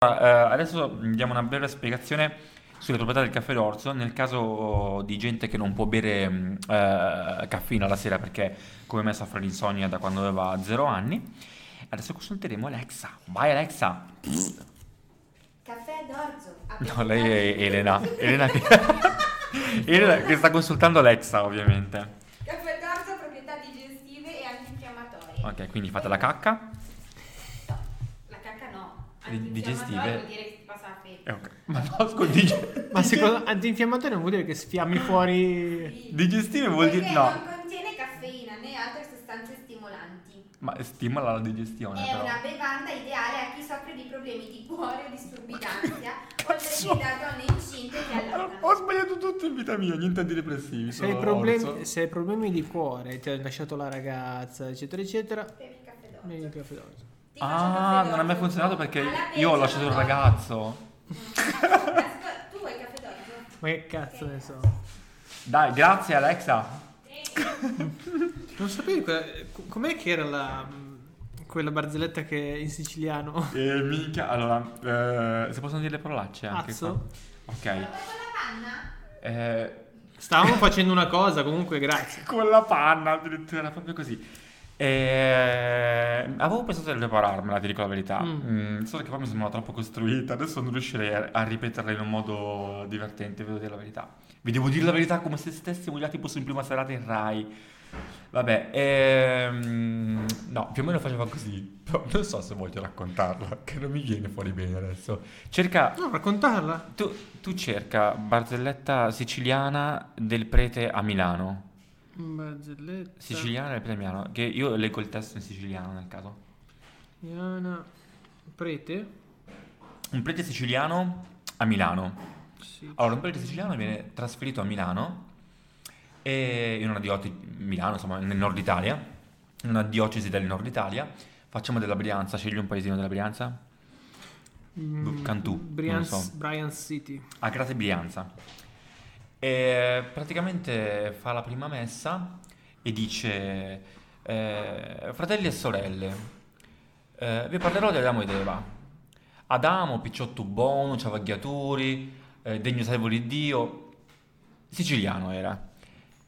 Eh, adesso diamo una breve spiegazione sulle proprietà del caffè d'orzo nel caso di gente che non può bere mm, eh, caffeina la sera perché come me soffre l'insonnia da quando aveva 0 anni. Adesso consulteremo Alexa. Vai Alexa. Caffè d'orzo. No, lei è Elena. Elena che, Elena che sta consultando Alexa ovviamente. Caffè d'orzo, proprietà digestive e antinfiammatorie. Ok, quindi fate la cacca. Digestive. Vuol dire che ti passa la febbre. Eh, ok. Ma no, dig- Ma secondo antinfiammatorio non vuol dire che sfiammi fuori. Sì. digestive vuol dire no. non contiene caffeina né altre sostanze stimolanti. Ma stimola la digestione È però. una bevanda ideale a chi soffre di problemi di cuore o disturbi d'ansia, oltre che da donne incinte che Allora, allattano. ho sbagliato tutto in vita mia, niente antidepressivi. Se hai, problemi, se hai problemi di cuore, ti ha lasciato la ragazza, eccetera, eccetera, Bevi caffè d'orzo. bevi il caffè d'orzo. Ah, non ha mai funzionato perché io ho lasciato il ragazzo. Ascolta, tu vuoi caffè d'orzo? Ma che cazzo ne so? Dai, grazie Alexa. Non sapevi que- com'è che era la, quella barzelletta che in siciliano? E mica, allora, eh, si possono dire le parolacce anche Azzo? qua? Ok. Ma con la panna? Eh, Stavamo facendo una cosa, comunque grazie. con la panna, addirittura, proprio così. Eh, avevo pensato di prepararmela, ti dico la verità. Mm. Mm, solo che poi mi sembrava troppo costruita. Adesso non riuscirei a, a ripeterla in un modo divertente, vi devo dire la verità. Vi devo dire la verità come se stessimo già tipo in prima serata in Rai. Vabbè, ehm, no, più o meno faceva così. Però non so se voglio raccontarla, che non mi viene fuori bene adesso. Cerca, No, raccontarla. tu, tu cerca barzelletta siciliana del prete a Milano. Barzelletta. Siciliana del prete a Milano, che io leggo il testo in siciliano nel caso. Diana Prete. Un prete siciliano a Milano. Sì. Allora, un prete siciliano viene trasferito a Milano, e in una diocesi, Milano, insomma, nel nord Italia, in una diocesi del nord Italia. Facciamo della Brianza, scegli un paesino della Brianza. Mm, Cantù, Brian, non lo so. Brian City. A Grate Brianza. E praticamente fa la prima messa e dice: eh, Fratelli e sorelle, eh, vi parlerò di Adamo ed Eva. Adamo, picciotto buono, ciavaghiaturi, eh, degno servo di Dio, siciliano era.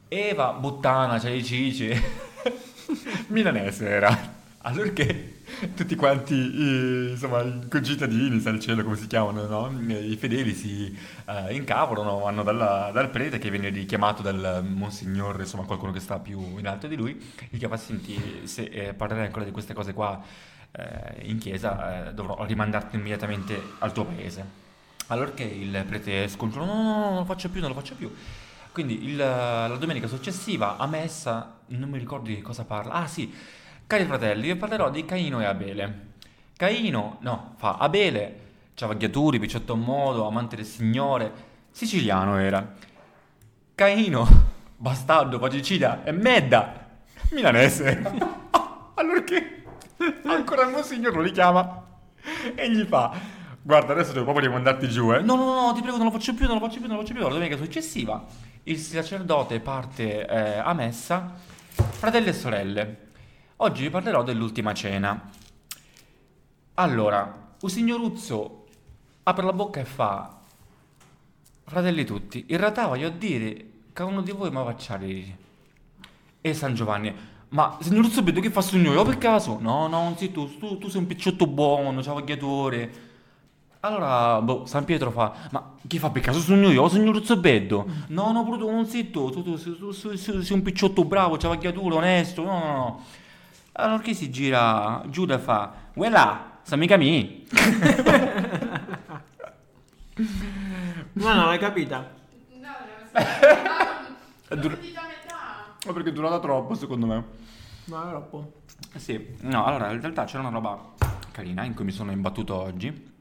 Eva, buttana, c'hai cici, milanese era. Allorché tutti quanti, i, insomma, i concittadini, sa il cielo come si chiamano, no? I fedeli si eh, incavolano, vanno dalla- dal prete che viene richiamato dal monsignor, insomma qualcuno che sta più in alto di lui, gli chiama, senti, se eh, parlerai ancora di queste cose qua eh, in chiesa, eh, dovrò rimandarti immediatamente al tuo paese. Allorché il prete scongiura, no, no, no, non lo faccio più, non lo faccio più. Quindi il- la domenica successiva a messa, non mi ricordo di cosa parla. Ah sì, cari fratelli, vi parlerò di Caino e Abele. Caino, no, fa Abele, ciavaghiaturi, picciotto a modo, amante del Signore, siciliano era. Caino, bastardo, pagicida e Medda, milanese. allorché ancora il monsignor lo richiama e gli fa... Guarda, adesso devo proprio rimandarti giù, eh. No, no, no, ti prego, non lo faccio più, non lo faccio più, non lo faccio più. La domenica successiva il sacerdote parte eh, a messa. Fratelli e sorelle, oggi vi parlerò dell'ultima cena. Allora, un signoruzzo apre la bocca e fa... Fratelli tutti, in realtà voglio dire che uno di voi mi a E San Giovanni, ma signoruzzo vedo che fa sogno io per caso? No, no, non sei tu, tu, tu sei un picciotto buono, ciavagliatore. Allora, boh, San Pietro fa, ma chi fa per caso sogno io? Sogno Ruzzo Beddo? No, no, Bruto, non sei tu, tu, sei un picciotto bravo, ciavagliatore, onesto, no, no, no. Allora che si gira giù e fa, Uela, sa mica mi. No, no, l'hai capita. No, non. È dur-. Ma perché è durata troppo, secondo me. No, è troppo. Sì, no, allora in realtà c'era una roba carina in cui mi sono imbattuto oggi,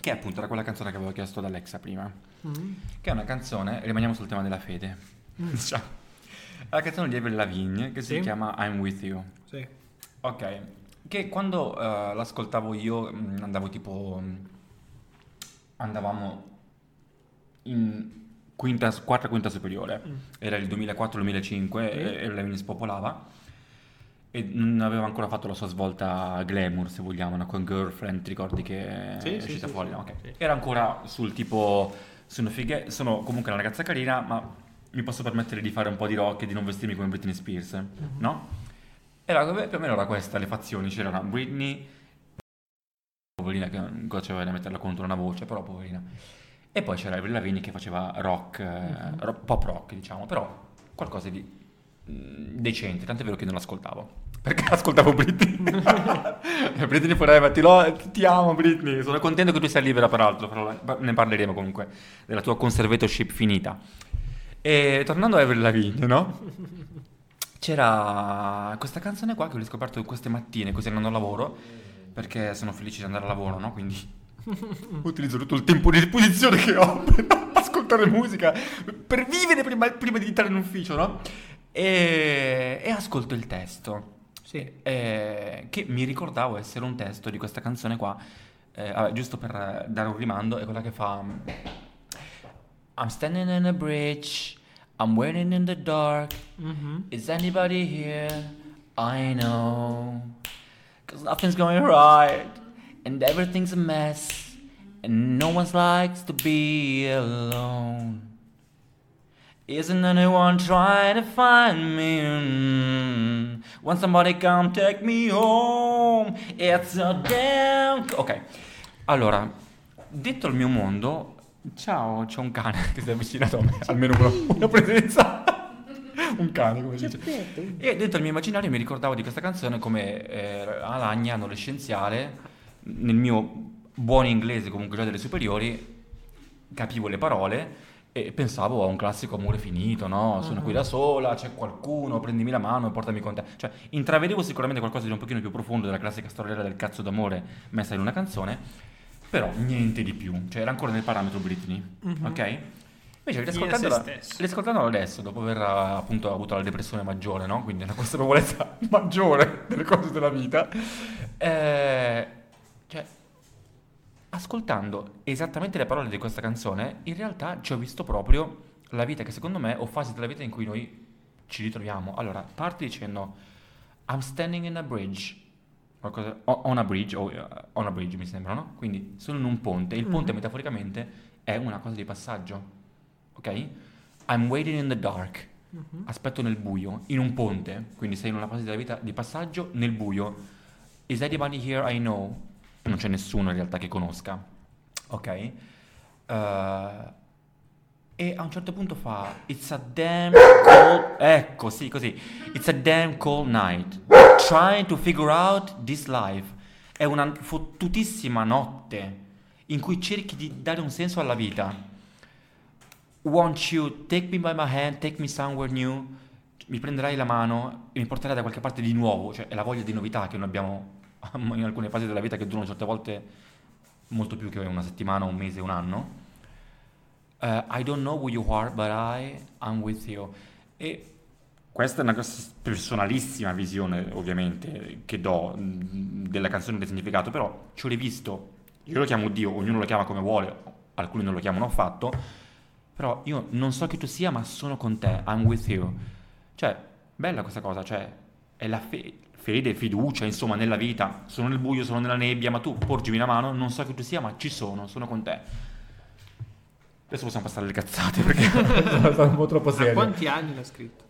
che appunto era quella canzone che avevo chiesto ad Alexa prima, Mm. che è una canzone, rimaniamo sul tema della fede, diciamo. È la canzone di Avril Lavigne che si Sì. chiama I'm With You. Sì. Ok, che quando eh, l'ascoltavo io mh, andavo tipo... mh, andavamo in quinta, quarta quinta superiore, Mm. era il 2004-2005 Sì. e, e spopolava. e non aveva ancora fatto la sua svolta glamour, se vogliamo, no? con Girlfriend, ti ricordi che Sì, è sì, uscita sì, fuori? No, ok. sì. Era ancora sul tipo, sono, fighe, sono comunque una ragazza carina, ma mi posso permettere di fare un po' di rock e di non vestirmi come Britney Spears, Mhm. no? Era più o meno era questa le fazioni, c'era una Britney, poverina che c'aveva da metterla contro una voce, però poverina. E poi c'era Avril Lavigne che faceva rock, ro- pop rock, diciamo, però qualcosa di mm, decente, tant'è vero che non l'ascoltavo. Perché ascoltavo Britney. Britney Forever, ti, lo- ti amo Britney. Sono contento che tu sia libera peraltro, però ne parleremo comunque, della tua conservatorship finita. E tornando a Avril Lavigne, no? C'era questa canzone qua che ho riscoperto queste mattine, così andando a lavoro, perché sono felice di andare a lavoro, no? Quindi utilizzo tutto il tempo di disposizione che ho per ascoltare musica, per vivere prima, prima di entrare in ufficio, no? E, e ascolto il testo, Sì. eh, che mi ricordavo essere un testo di questa canzone qua, eh, vabbè, giusto per dare un rimando, è quella che fa... I'm standing in a bridge, I'm waiting in the dark, Mhm. Is anybody here? I know. Cause nothing's going right, and everything's a mess, and no one likes to be alone. Isn't anyone trying to find me? Mm. When somebody come take me home, it's a damn. Ok, allora, detto il mio mondo, ciao, c'è un cane che si è avvicinato a me, almeno una, una presenza. un cane, come si dice. E dentro il mio immaginario mi ricordavo di questa canzone come eh, Alagna, adolescenziale, nel mio buon inglese comunque già delle superiori, capivo le parole e pensavo a un classico amore finito, no? Sono qui da sola, c'è qualcuno, prendimi la mano e portami con te. Cioè, intravedevo sicuramente qualcosa di un pochino più profondo della classica storiella del cazzo d'amore messa in una canzone, però niente di più. Cioè, era ancora nel parametro Britney, Mhm. ok? Invece, riascoltandola, adesso, dopo aver appunto avuto la depressione maggiore, no? Quindi una consapevolezza maggiore delle cose della vita, eh, cioè, ascoltando esattamente le parole di questa canzone, in realtà ci ho visto proprio la vita che secondo me, o fasi della vita in cui noi ci ritroviamo. Allora, parti dicendo, I'm standing in a bridge, qualcosa, on a bridge, o eh, on a bridge mi sembra, no? Quindi sono in un ponte, il ponte Mhm. metaforicamente è una cosa di passaggio, ok? I'm waiting in the dark, Mhm. aspetto nel buio, in un ponte, quindi sei in una fase della vita di passaggio nel buio. Is anybody here I know? Non c'è nessuno in realtà che conosca, ok? Eh, e a un certo punto fa It's a damn cold Ecco, sì, così It's a damn cold night Trying to figure out this life. È una fottutissima notte In cui cerchi di dare un senso alla vita. Won't you take me by my hand Take me somewhere new? Mi prenderai la mano E mi porterai da qualche parte di nuovo. Cioè è la voglia di novità che noi abbiamo In alcune fasi della vita che durano certe volte Molto più che una settimana, un mese, un anno. Uh, I don't know who you are, but I am with you. E questa è una personalissima visione, ovviamente, che do mh, della canzone del significato, però ci ho rivisto. Io lo chiamo Dio, ognuno lo chiama come vuole, alcuni non lo chiamano affatto, però io non so chi tu sia, ma sono con te, I'm with you. Cioè, bella questa cosa, cioè, è la fe- fede, fiducia, insomma, nella vita. Sono nel buio, sono nella nebbia, ma tu porgimi la mano, non so chi tu sia, ma ci sono, sono con te. Adesso possiamo passare alle cazzate perché sono un po' troppo A serio. quanti anni l'ha scritto?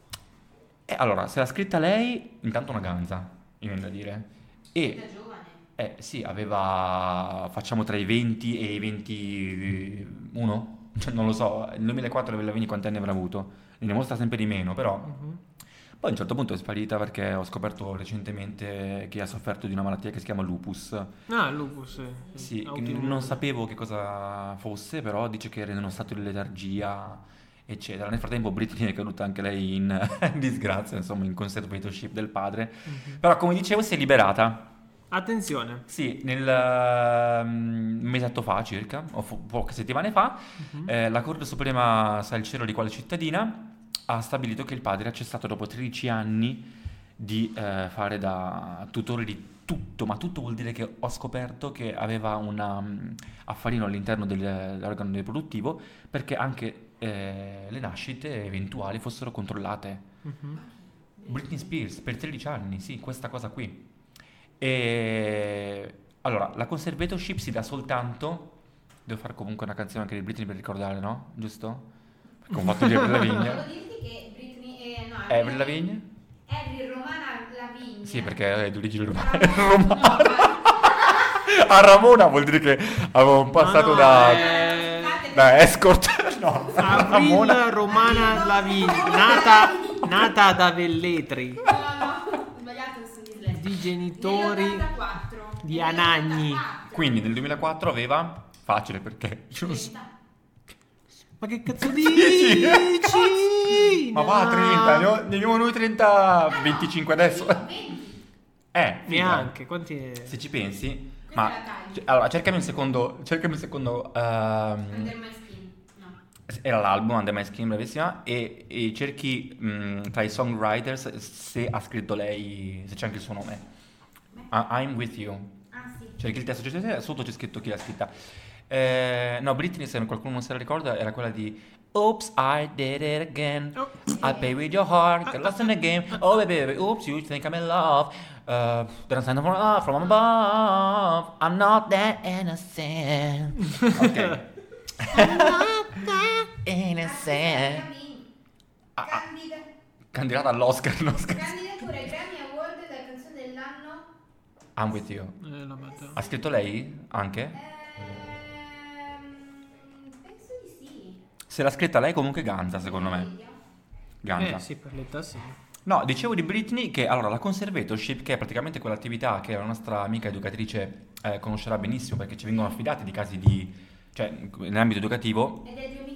E allora, se l'ha scritta lei, intanto una ganza, mi viene da dire. E Da giovane. eh, sì, aveva, facciamo tra i 20 e i 21, Cioè, non lo so, nel 2004 Bella Vini quanti anni avrà avuto? Ne dimostra sempre di meno, però Mhm. poi a un certo punto è sparita perché ho scoperto recentemente che ha sofferto di una malattia che si chiama lupus. Ah, lupus. Sì, autoimmune. non sapevo che cosa fosse, però dice che era in uno stato di letargia, eccetera. Nel frattempo Britney è caduta anche lei in disgrazia, insomma, in conservatorship del padre. Mhm. Però, come dicevo, si è liberata. Attenzione. Sì, nel um, mesetto fa circa, o fo- poche settimane fa, Mhm. eh, la Corte Suprema, sa il cielo di quale cittadina, ha stabilito che il padre ha cessato dopo 13 anni di eh, fare da tutore di tutto, ma tutto vuol dire che ho scoperto che aveva un um, affarino all'interno del- dell'organo riproduttivo perché anche eh, le nascite eventuali fossero controllate. Mhm. Britney Spears per 13 anni, sì, questa cosa qui. E allora, la conservatorship si dà soltanto. Devo fare comunque una canzone anche di Britney per ricordare, no? Giusto? Perché ho fatto di Avril Volevo Lavigne. dirti che Britney... Eh, no, Avril Lavigne? Avril Romana Lavigne. Sì, perché è di origine romana. No, ma- A Ramona vuol dire che avevo un passato no, da, eh, da escort. No, Ramona. Avril Romana Lavigne, nata, nata ad Avelletri, No, no, sbagliato sono dislessica. di genitori Nell'84. di Anagni. Quindi nel 2004 aveva... Facile perché... io non so- Ma che cazzo dici? Ma va, 30, ne, ho- ne abbiamo noi 30, 25 adesso. 20. Eh, figa. Neanche, quanti è? Se ci pensi... Questa Ma... è la taglia. c- Allora, cercami un secondo... Cercami un secondo... ehm. Era l'album Under My Skin, bravissima, e, e cerchi mh, tra i songwriters se ha scritto lei, se c'è anche il suo nome. Ah, I'm With You. Ah, sì. Cerchi il testo, c'è- sotto c'è scritto chi l'ha scritta. Eh, no, Britney, se qualcuno non se la ricorda, era quella di Oops, I did it again. Oh. I play with your heart, get lost in the game. Oh baby, baby, oops, you think I'm in love. Uh, then I signed up from, uh, from above. I'm not that innocent. Ok. Innocent. Ah, ah. Candida- Candidata all'Oscar, no. Candidatura ai Grammy Award della canzone dell'anno. I'm with you. Eh, la metto. Ha scritto lei anche? Ehm, penso di sì. Se l'ha scritta lei comunque Ganza, secondo me. Ganza. Eh sì, per l'età sì. No, dicevo di Britney che allora la conservatorship, che è praticamente quell'attività che la nostra amica educatrice eh, conoscerà benissimo perché ci vengono affidati di casi di, cioè nell'ambito educativo, È del 2002.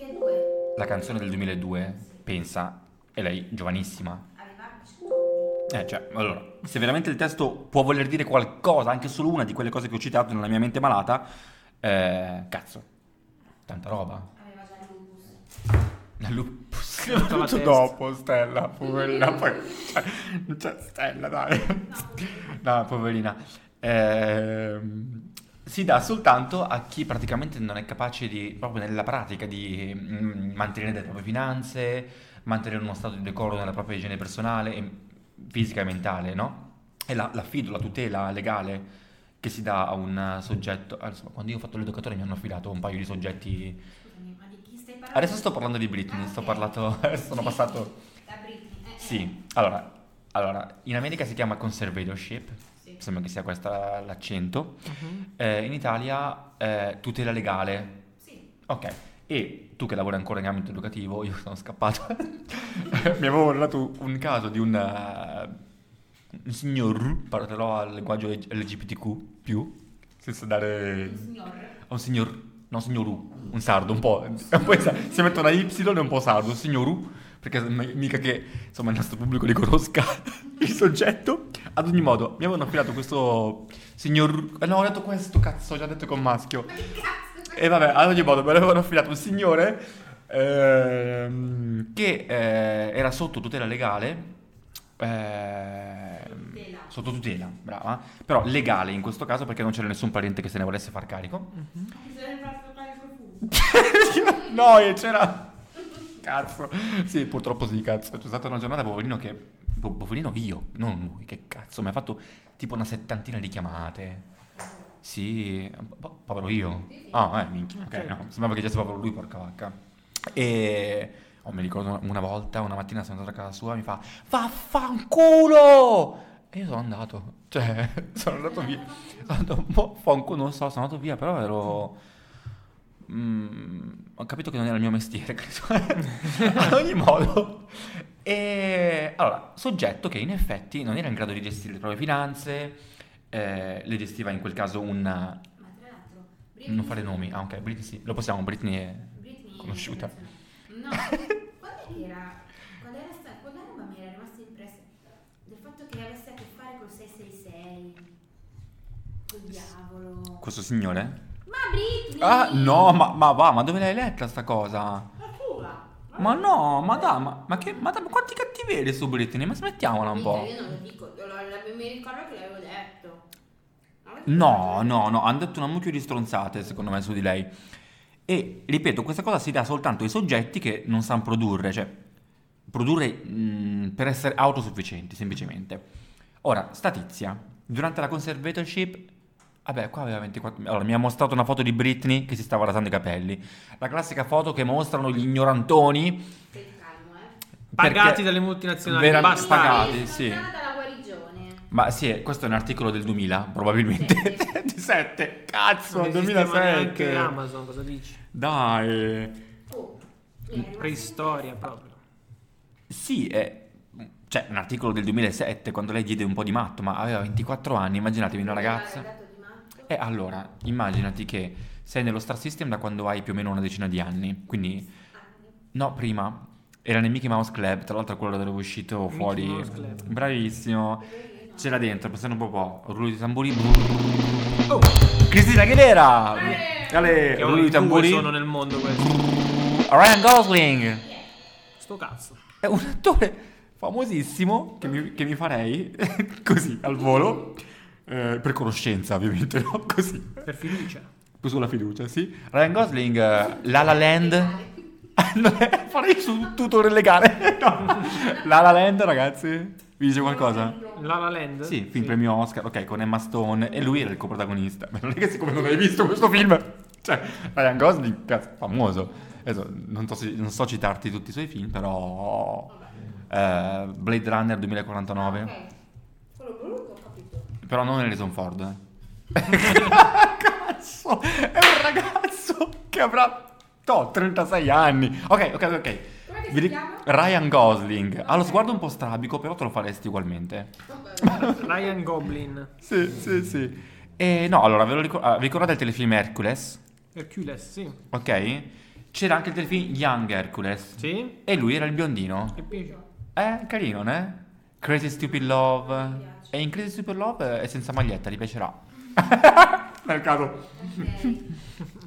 La canzone del 2002, pensa, e lei giovanissima. Aveva 18 anni. Eh, cioè, allora, se veramente il testo può voler dire qualcosa, anche solo una di quelle cose che ho citato nella mia mente malata, eh, cazzo, tanta roba. Aveva già il lupus. La lupus. La Tutto dopo, Stella, poverina. Poi, cioè, cioè, Stella, dai. No, poverina. Ehm, si dà soltanto a chi praticamente non è capace di, proprio nella pratica, di mm, mantenere le proprie finanze, mantenere uno stato di decoro nella propria igiene personale, e fisica e mentale, no? E la- l'affido, la tutela legale che si dà a un soggetto. ah, insomma, quando io ho fatto l'educatore mi hanno affidato un paio di soggetti. Scusami, ma di chi stai parlando? Adesso sto parlando di Britney, Ah, sto ok. parlato, sono Sì, passato. Da Britney. Eh, eh. Sì, allora, allora, in America si chiama conservatorship. Sembra che sia questo l'accento. Mhm. Eh, in Italia eh, tutela legale. Sì. Ok, e tu che lavori ancora in ambito educativo, io sono scappato. Mi avevo dato un caso di un, eh, un signor, parlerò al linguaggio LGBTQ, senza dare Un signor. a un signor, no signor U, un sardo, un po', un po' sa- si mette una Y è un po' sardo, un signor U, perché mica che insomma il nostro pubblico riconosca il soggetto. Ad ogni modo, mi avevano affidato questo signor, eh, no ho detto questo, cazzo, ho già detto con maschio. E vabbè, ad ogni modo, me l'avevano affidato un signore ehm, che eh, era sotto tutela legale. ehm, Tutela. sotto tutela, brava. Però legale in questo caso perché non c'era nessun parente che se ne volesse far carico. Mi profumo. no, e c'era. Cazzo. Sì, purtroppo sì, cazzo. C'è stata una giornata, poverino, che. po- Poverino io, non lui, che cazzo. Mi ha fatto tipo una settantina di chiamate. Sì, po- povero io. Ah, eh, minchia. Ok, no, sembrava che fosse proprio lui, porca vacca. E. Oh, mi ricordo una volta, una mattina sono andato a casa sua, mi fa Vaffanculo! E io sono andato, cioè, sono andato via. Sono andato, boh, fanculo, non so, sono andato via, però ero. Ho capito che non era il mio mestiere. Ad ogni modo. E allora, soggetto che in effetti non era in grado di gestire le proprie finanze, eh, le gestiva in quel caso un. Ma tra l'altro, Britney Non fare nomi. Ah, ok, Britney sì, lo possiamo, Britney è. Britney Conosciuta. No, quando era? Quando era sta, quella roba mi era rimasta impressa del fatto che avesse a che fare col 666, col diavolo. Questo signore? Britney! Ah, no, ma, ma va, ma dove l'hai letta sta cosa? La tua! Ma no, ma dai, ma, ma che, ma dai, ma quanti cattiveria su Britney? Ma smettiamola un po'. Io non lo dico, lo- lo- mi ricordo che l'avevo detto. No, no, no, hanno detto una mucchio di stronzate secondo me su di lei. E ripeto, questa cosa si dà soltanto ai soggetti che non sanno produrre, cioè produrre mh, per essere autosufficienti, semplicemente. Ora, sta tizia, durante la conservatorship, vabbè, qua aveva 24 Allora, mi ha mostrato una foto di Britney che si stava rasando i capelli. La classica foto che mostrano gli ignorantoni. Calmo, eh. Pagati dalle multinazionali. Vera- Basta. pagati. sì. Lontana dalla guarigione. Ma sì, questo è un articolo del 2000, probabilmente. di 7, cazzo, Non esisteva neanche 2007. Amazon, cosa dici? Dai. Oh, rimasto Preistoria proprio. Sì, è cioè, un articolo del 2007, quando lei diede un po' di matto, ma aveva 24 anni, immaginatevi una ragazza. E allora, immaginati che sei nello Star System da quando hai più o meno una decina di anni, quindi no, prima era nel Mickey Mouse Club, tra l'altro quello dove è uscito Mickey fuori. Mouse Club. Bravissimo. C'era dentro, passando un po' po', rullo di tamburi. Oh, Cristina Aguilera! Eh! Ale, che rullo di tamburi. sono nel mondo questo. Ryan Gosling! Sto cazzo. È un attore famosissimo che mi, che mi farei così al volo, eh, per conoscenza ovviamente, no? Così, Per fiducia. più sulla fiducia, sì. Ryan Gosling, eh, La La Land, farei su tutore legale, no. La La Land ragazzi, vi dice qualcosa? La La Land? Sì, film premio Oscar, ok, con Emma Stone e lui era il coprotagonista. Ma non è che siccome non hai visto questo film, cioè, Ryan Gosling, cazzo, famoso. Adesso, non, so non so citarti tutti i suoi film, però... eh, Blade Runner 2049, Ok. Però non Harrison Ford. eh. cazzo, è un ragazzo che avrà, no, 36 anni. Ok, ok, ok. Com'è che Vi si ri- chiama? Ryan Gosling. Ha lo sguardo un po' strabico, però te lo faresti ugualmente. Ryan Goblin. Sì, sì, sì. E no, allora, ve lo ricor- ah, vi ricordate il telefilm Hercules? Hercules, sì. Ok? C'era anche il telefilm Young Hercules. Sì? E lui era il biondino. Che piace? Eh, carino, né? Crazy Stupid Love. E in Crazy Stupid Love è senza maglietta, ti piacerà. Nel caso.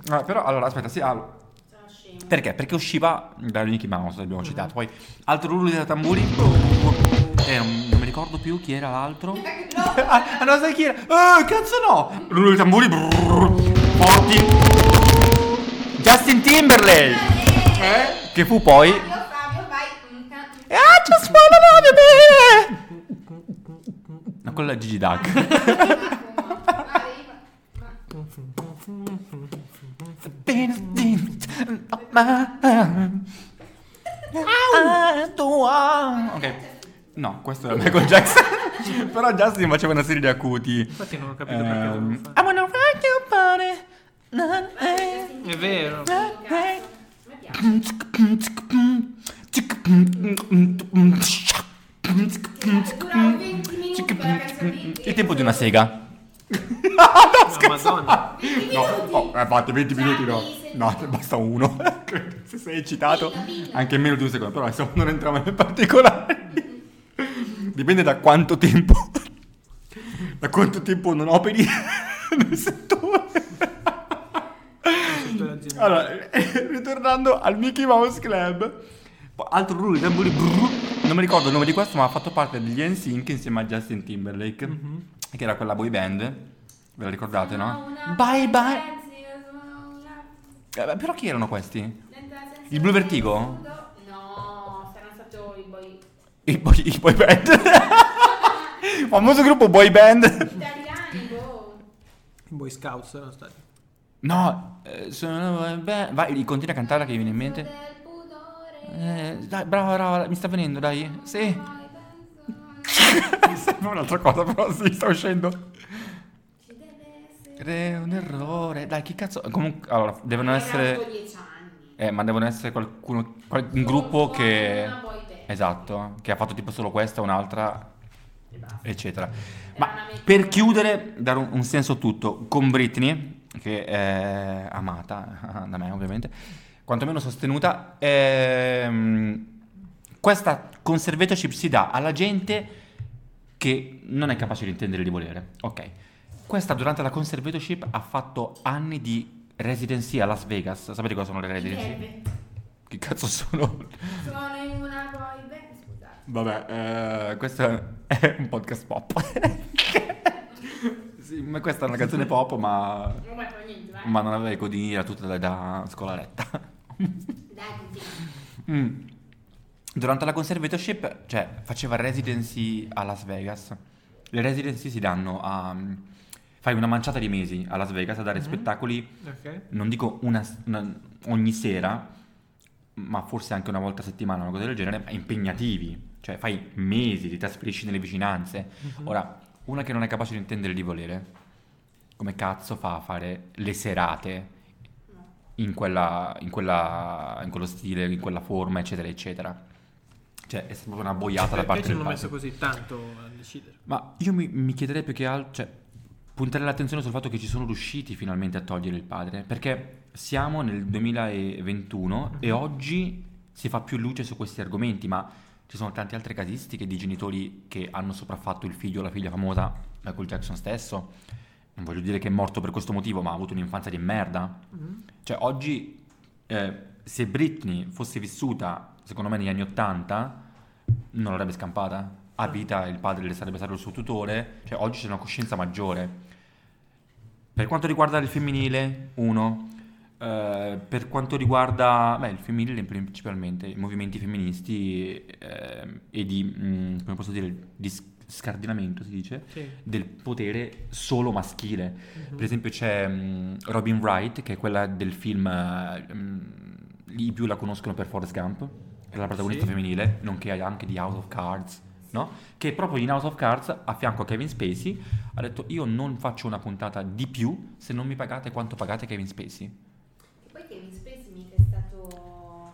Ah, però, allora, aspetta, sì, scemo. perché? Perché usciva da Mickey Mouse, l'abbiamo citato. Poi, altro rullo da tamburi. Eh, non, non mi ricordo più chi era l'altro. ah, no, sai chi era? Oh, cazzo no! Rullo di tamburi. brrr, forti. Justin Timberlake. Eh? Che fu poi... Fabio, Fabio, vai. Mm, ca- Ah, just wanna baby! No, quello è Gigi Duck. Ok. No, questo era Michael Jackson. Però Justin faceva una serie di acuti. Infatti non ho capito perché dovevo Ehm, fare. I wanna rock your body. È vero. Mi piace. Il tempo di una sega. No, Madonna. No, oh, eh, infatti 20 minuti no. No, ne basta uno. Se sei eccitato, anche meno di un secondo. Però adesso non entriamo nel particolare. Dipende da quanto tempo. Da quanto tempo non operi nel settore. Allora, eh, ritornando al Mickey Mouse Club. Altro rullo di tamburi. Non mi ricordo il nome di questo, ma ha fatto parte degli NSYNC insieme a Justin Timberlake. Mhm. Che era quella boy band. Ve la ricordate, no? Bye bye. Eh, beh, però chi erano questi? Il Blue Vertigo? No, saranno stati i boy I boy, i boy band. Famoso gruppo boy band. italiani, boh. I Boy Scouts erano stati. No, eh, sono band. Vai, continua a cantare che mi viene in mente. Eh, dai, brava, brava, mi sta venendo, dai. Sì. Mi sembra un'altra cosa, però sì, sta uscendo. ci deve essere. È un errore. Dai, chi cazzo. Comunque, allora, devono essere. avuto 10 anni. Eh, ma devono essere qualcuno. qual- un gruppo che. Esatto, che ha fatto tipo solo questa, un'altra, eccetera. Era Ma per chiudere, dare un, un senso a tutto, con Britney, che è amata da me ovviamente, quantomeno sostenuta, ehm, questa conservatorship si dà alla gente che non è capace di intendere di volere. Ok. Questa durante la conservatorship ha fatto anni di residency a Las Vegas. Sapete cosa sono le residency? Che cazzo sono? Sono in una boy band, scusate. Vabbè, eh, questo è un podcast pop. sì, ma questa è una canzone pop, ma, Non ma non aveva i codini, era tutta da, da scolaretta. Mm. durante la conservatorship, cioè, faceva residency a Las Vegas. Le residency si danno a... Fai una manciata di mesi a Las Vegas a dare Mhm. spettacoli, Ok. non dico una, una- ogni sera, ma forse anche una volta a settimana, una cosa del genere, ma impegnativi. Cioè, fai mesi, ti trasferisci nelle vicinanze. Mhm. Ora, una che non è capace di intendere di volere, come cazzo fa a fare le serate. In, quella, in, quella, in quello stile, in quella forma, eccetera, eccetera? Cioè, è stata proprio una boiata da Perché parte ci del hanno padre. messo così tanto a decidere? Ma io mi, mi chiederei più che altro, cioè, puntare l'attenzione sul fatto che ci sono riusciti finalmente a togliere il padre, perché siamo nel 2021 e oggi si fa più luce su questi argomenti, ma ci sono tante altre casistiche di genitori che hanno sopraffatto il figlio o la figlia famosa, Michael Jackson stesso. Non voglio dire che è morto per questo motivo, ma ha avuto un'infanzia di merda. Mhm. Cioè, oggi, eh, se Britney fosse vissuta, secondo me, negli anni Ottanta, non l'avrebbe scampata. A vita il padre le sarebbe stato il suo tutore. Cioè, oggi c'è una coscienza maggiore. Per quanto riguarda il femminile, uno. Eh, per quanto riguarda, beh, il femminile principalmente, i movimenti femministi ehm, e di, mm, come posso dire, di scardinamento, si dice, Sì. del potere solo maschile. Mhm. Per esempio c'è mm, Robin Wright, che è quella del film, mm, i più la conoscono per Forrest Gump, che è la protagonista Sì. femminile, nonché anche di House of Cards, no? Che proprio in House of Cards, a fianco a Kevin Spacey, ha detto io non faccio una puntata di più se non mi pagate quanto pagate Kevin Spacey. E poi Kevin Spacey mica è stato...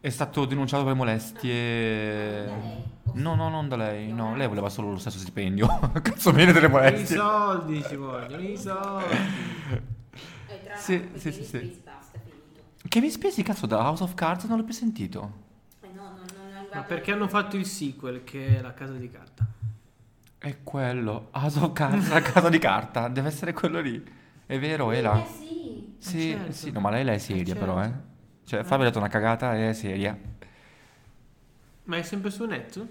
È stato denunciato per molestie... O No, no, non da lei, no, No. lei voleva solo lo stesso stipendio. Cazzo bene delle I molestie. soldi ci vogliono, i soldi. E tra Sì, l'altro sì, sì, sì. Basta, finito. Kevin Spacey, cazzo, da House of Cards non l'ho più sentito. Eh no, non, non, non Ma perché hanno fatto il sequel che è La casa di carta? È quello, House of Cards, la casa di carta, deve essere quello lì. È vero, è là. Eh sì. Sì, certo. sì, no, ma lei, lei è seria Eh, però, eh. certo. Cioè, Fabio ha detto una cagata e è seria. Ma è sempre su Net?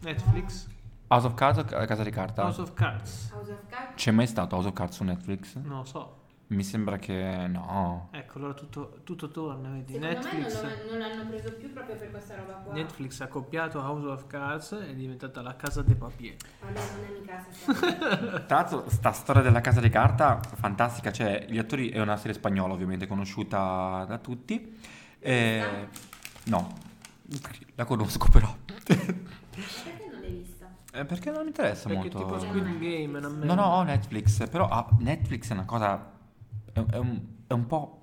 Netflix? House of Cards o ca- casa di carta? House of Cards? House of Cards. C'è mai stato House of Cards su Netflix? Non lo so. Mi sembra che no. Ecco, allora tutto, tutto torna, vedi? Secondo Netflix, me non, lo- non l'hanno preso più proprio per questa roba qua. Netflix ha copiato House of Cards e è diventata la casa dei papier. Vabbè, non è mica cosa. Tra l'altro, sta storia della casa di carta, fantastica. Cioè, gli attori, è una serie spagnola ovviamente, conosciuta da tutti. Eh, no, la conosco però. Perché non l'hai vista? Eh, perché non mi interessa Perché molto. tipo Squid Game non me- No, no, ho Netflix, però ah, Netflix è una cosa. È, è un, è un po'.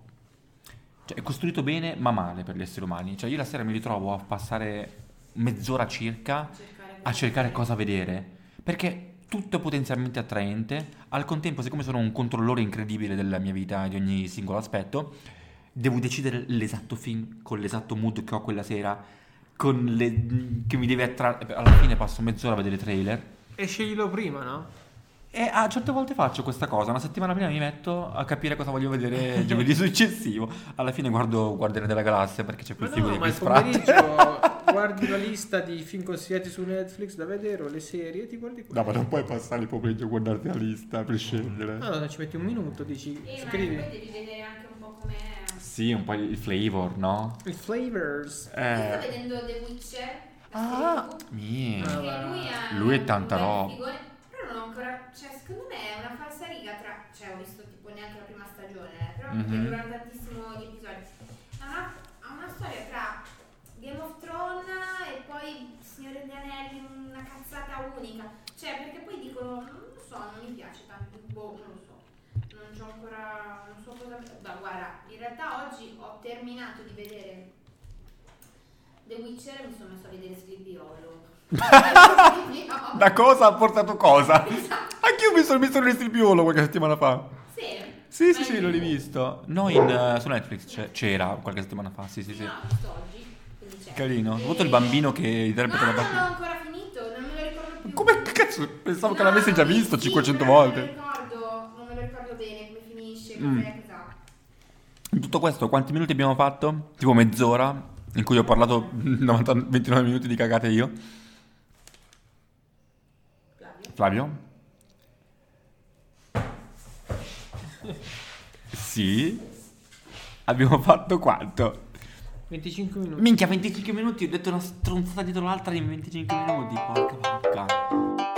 Cioè, è costruito bene, ma male per gli esseri umani. Cioè, io la sera mi ritrovo a passare mezz'ora circa cercare a cercare cosa vedere. Perché tutto è potenzialmente attraente. Al contempo, siccome sono un controllore incredibile della mia vita e di ogni singolo aspetto, devo decidere l'esatto film con l'esatto mood che ho quella sera. Con le, che mi deve attrarre. Alla fine passo mezz'ora a vedere trailer. E sceglilo prima, no? E a certe volte faccio questa cosa, una settimana prima mi metto a capire cosa voglio vedere giovedì successivo. Alla fine guardo Guardiani della Galassia perché c'è quel Ma film no, di ma Chris Pratt. guardi la lista di film consigliati su Netflix da vedere o le serie e ti guardi quello. No, ma non puoi passare il pomeriggio a guardarti la lista per scegliere. No, no, ci metti un minuto, dici, Eh, ma scrivi. poi devi vedere anche un po' com'è. Sì, un po' il flavor, no? I flavors. Io sto Eh. vedendo The Witcher. Ah, mie. Ah, lui, ha Lui è tanta roba. figone, Però non ho ancora. Cioè, secondo me è una falsa riga tra. Cioè, ho visto tipo neanche la prima stagione. eh, Però Mhm. perché durano tantissimo gli episodi. Ha una, ha una storia tra Game of Thrones e poi Signore degli Anelli, una cazzata unica. Cioè, perché poi dicono. Non lo so, non mi piace tanto. Boh, non lo so. Non c'ho ancora. Non so cosa. Ma guarda, in realtà oggi ho terminato di vedere The Witcher e mi sono messo a vedere Sleepy Hollow. Sleepy Hollow. Da cosa ha portato cosa? Anch'io mi sono visto nel Piolo qualche settimana fa. Sì. Sì, sì, l'ho rivisto. No, in, eh, su Netflix c'è- c'era qualche settimana fa, sì, sì, sì. No, oggi. Carino. E- Soprattutto il bambino che No, interpreta la non l'ho bambina. ancora finito, non me lo ricordo più. Come cazzo? Pensavo che No, l'avessi già visto sì, 500 però Non volte. me lo ricordo, non me lo ricordo bene come finisce, Mm. cos'ha. In tutto questo, quanti minuti abbiamo fatto? Tipo mezz'ora, in cui ho parlato 90 29 minuti di cagate io. Flavio. Flavio? Sì. Abbiamo fatto quanto? 25 minuti. Minchia, 25 minuti, ho detto una stronzata dietro l'altra in 25 minuti. Porca vacca.